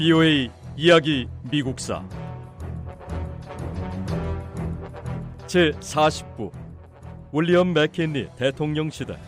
BOA 이야기 미국사. 제 40부 윌리엄 맥킨리 대통령 시대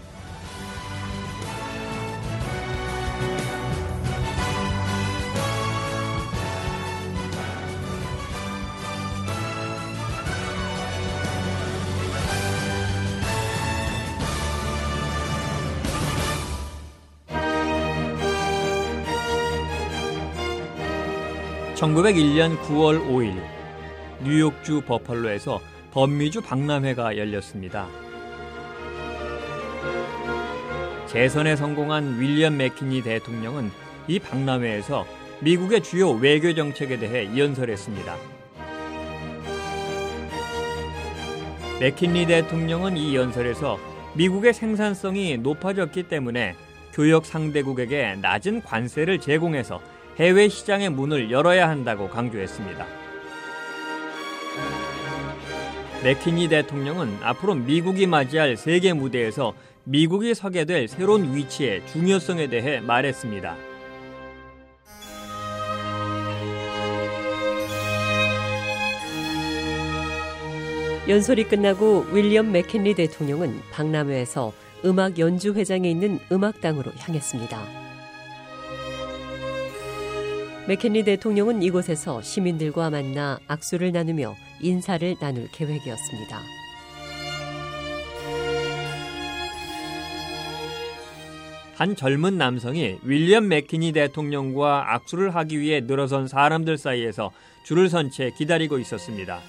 (1901년 9월 5일) 뉴욕주 버펄로에서 범미주 박람회가 열렸습니다. 재선에 성공한 윌리엄 맥키니 대통령은 이 박람회에서 미국의 주요 외교 정책에 대해 연설했습니다. 맥킨리 대통령은 이 연설에서 미국의 생산성이 높아졌기 때문에 교역 상대국에게 낮은 관세를 제공해서 해외 시장의 문을 열어야 한다고 강조했습니다. 맥키니 대통령은 앞으로 미국이 맞이할 세계 무대에서 미국이 서게 될 새로운 위치의 중요성에 대해 말했습니다. 연설이 끝나고 윌리엄 맥킨리 대통령은 박람회에서 음악 연주 회장에 있는 음악당으로 향했습니다. 맥킨리 대통령은 이곳에서 시민들과 만나 악수를 나누며 인사를 나눌 계획이었습니다. 한 젊은 남성이 윌리엄 맥키니 대통령과 악수를 하기 위해 늘어선 사람들 사이에서 줄을 선 채 기다리고 있었습니다.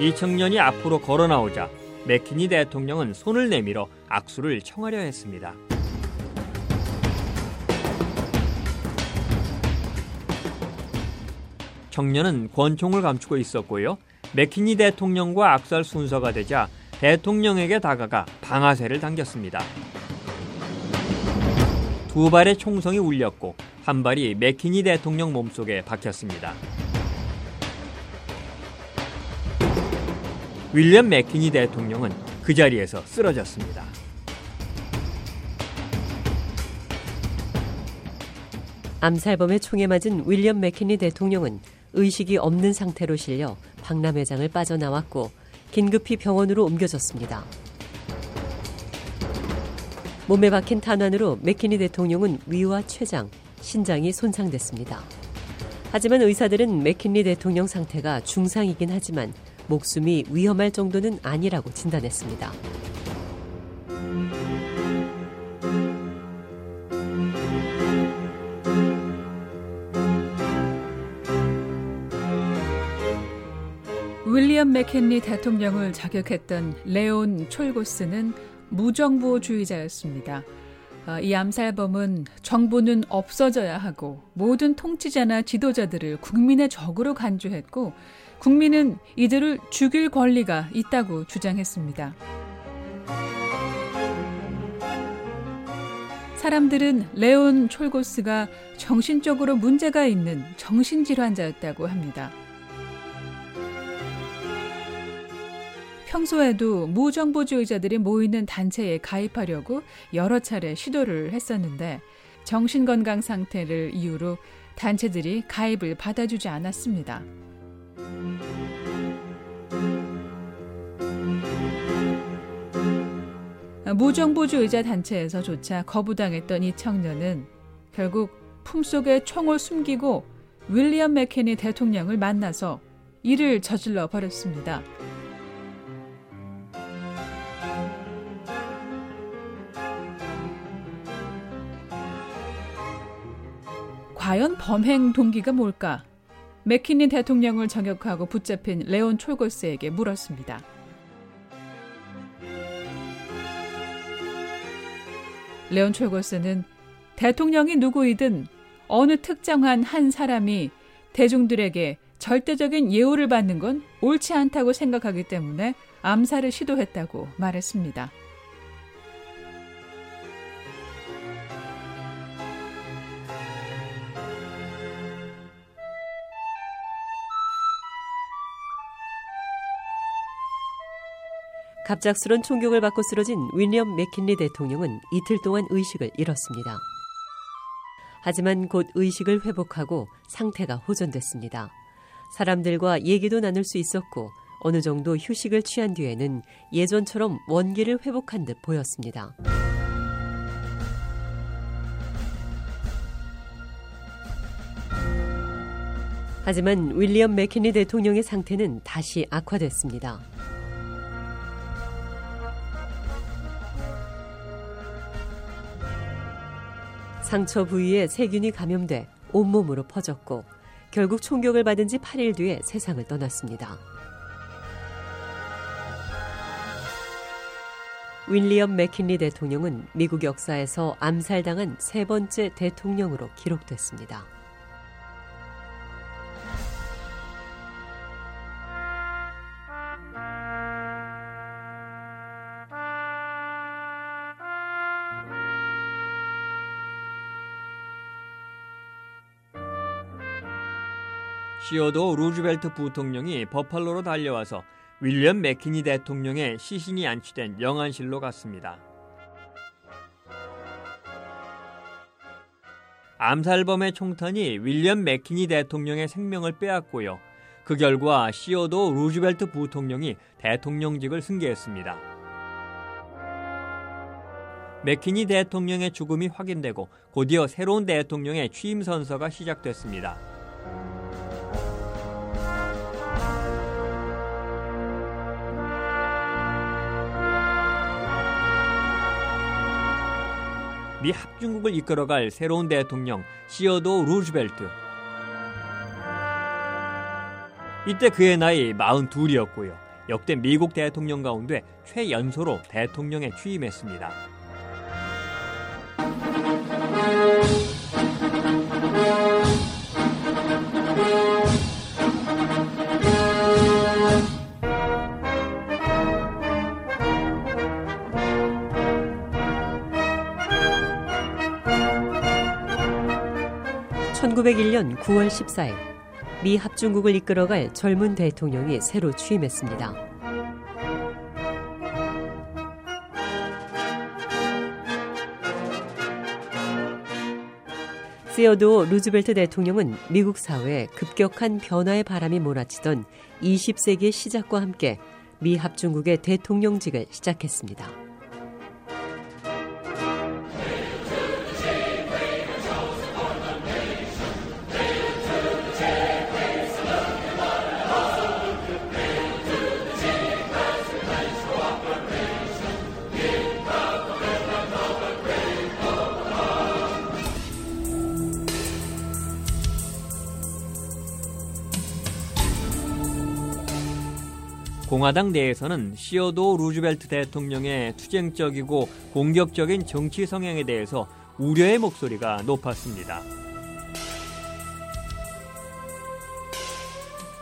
이 청년이 앞으로 걸어 나오자 맥키니 대통령은 손을 내밀어 악수를 청하려 했습니다. 청년은 권총을 감추고 있었고요. 맥키니 대통령과 악수할 순서가 되자 대통령에게 다가가 방아쇠를 당겼습니다. 두 발의 총성이 울렸고 한 발이 맥키니 대통령 몸속에 박혔습니다. 윌리엄 맥키니 대통령은 그 자리에서 쓰러졌습니다. 암살범의 총에 맞은 윌리엄 맥키니 대통령은 의식이 없는 상태로 실려 박람회장을 빠져나왔고 긴급히 병원으로 옮겨졌습니다. 몸에 박힌 탄환으로 맥키니 대통령은 위와 췌장, 신장이 손상됐습니다. 하지만 의사들은 맥킨리 대통령 상태가 중상이긴 하지만 목숨이 위험할 정도는 아니라고 진단했습니다. 윌리엄 맥켄리 대통령을 자격했던 레온 촐고스는 무정부주의자였습니다. 어, 이 암살범은 정부는 없어져야 하고 모든 통치자나 지도자들을 국민의 적으로 간주했고 국민은 이들을 죽일 권리가 있다고 주장했습니다. 사람들은 레온 촐고스가 정신적으로 문제가 있는 정신질환자였다고 합니다. 평소에도 무정부주의자들이 모이는 단체에 가입하려고 여러 차례 시도를 했었는데 정신건강 상태를 이유로 단체들이 가입을 받아주지 않았습니다. 무정부주 의자 단체에서조차 거부당했던 이 청년은 결국 품속에 총을 숨기고 윌리엄 맥케니 대통령을 만나서 일을 저질러 버렸습니다. 과연 범행 동기가 뭘까? 맥키니 대통령을 저격하고 붙잡힌 레온 촐고스에게 물었습니다. 레온 촐고스는 대통령이 누구이든 어느 특정한 한 사람이 대중들에게 절대적인 예우를 받는 건 옳지 않다고 생각하기 때문에 암살을 시도했다고 말했습니다. 갑작스런 총격을 받고 쓰러진 윌리엄 맥킨리 대통령은 이틀 동안 의식을 잃었습니다. 하지만 곧 의식을 회복하고 상태가 호전됐습니다. 사람들과 얘기도 나눌 수 있었고 어느 정도 휴식을 취한 뒤에는 예전처럼 원기를 회복한 듯 보였습니다. 하지만 윌리엄 맥키니 대통령의 상태는 다시 악화됐습니다. 상처 부위에 세균이 감염돼 온몸으로 퍼졌고 결국 총격을 받은 지 8일 뒤에 세상을 떠났습니다. 윌리엄 맥킨리 대통령은 미국 역사에서 암살당한 세 번째 대통령으로 기록됐습니다. 시어도 루즈벨트 부통령이 버팔로로 달려와서 윌리엄 맥키니 대통령의 시신이 안치된 영안실로 갔습니다. 암살범의 총탄이 윌리엄 맥키니 대통령의 생명을 빼앗고요. 그 결과 시어도 루즈벨트 부통령이 대통령직을 승계했습니다. 맥키니 대통령의 죽음이 확인되고 곧이어 새로운 대통령의 취임 선서가 시작됐습니다. 미 합중국을 이끌어갈 새로운 대통령 시어도 루즈벨트. 이때 그의 나이 42이었고요. 역대 미국 대통령 가운데 최연소로 대통령에 취임했습니다. 1901년 9월 14일 미 합중국을 이끌어갈 젊은 대통령이 새로 취임했습니다. 세어도 루즈벨트 대통령은 미국 사회에 급격한 변화의 바람이 몰아치던 20세기의 시작과 함께 미 합중국의 대통령직을 시작했습니다. 공화당 내에서는 시어도 루즈벨트 대통령의 투쟁적이고 공격적인 정치 성향에 대해서 우려의 목소리가 높았습니다.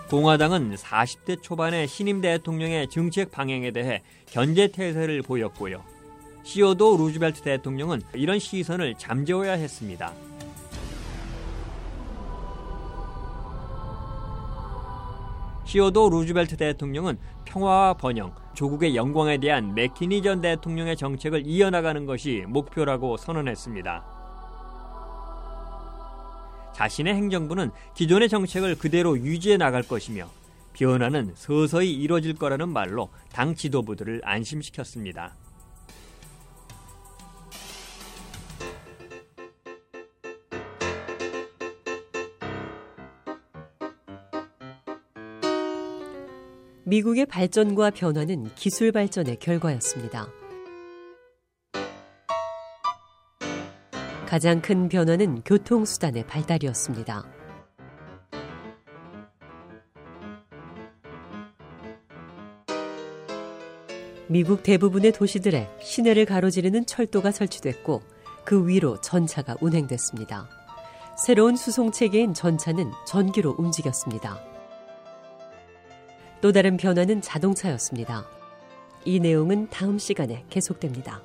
공화당은 40대 초반의 신임 대통령의 정책 방향에 대해 견제 태세를 보였고요. 시어도 루즈벨트 대통령은 이런 시선을 잠재워야 했습니다. 시어도 루즈벨트 대통령은 평화와 번영, 조국의 영광에 대한 맥키니 전 대통령의 정책을 이어나가는 것이 목표라고 선언했습니다. 자신의 행정부는 기존의 정책을 그대로 유지해 나갈 것이며 변화는 서서히 이뤄질 거라는 말로 당 지도부들을 안심시켰습니다. 미국의 발전과 변화는 기술 발전의 결과였습니다. 가장 큰 변화는 교통수단의 발달이었습니다. 미국 대부분의 도시들에 시내를 가로지르는 철도가 설치됐고 그 위로 전차가 운행됐습니다. 새로운 수송 체계인 전차는 전기로 움직였습니다. 또 다른 변화는 자동차였습니다. 이 내용은 다음 시간에 계속됩니다.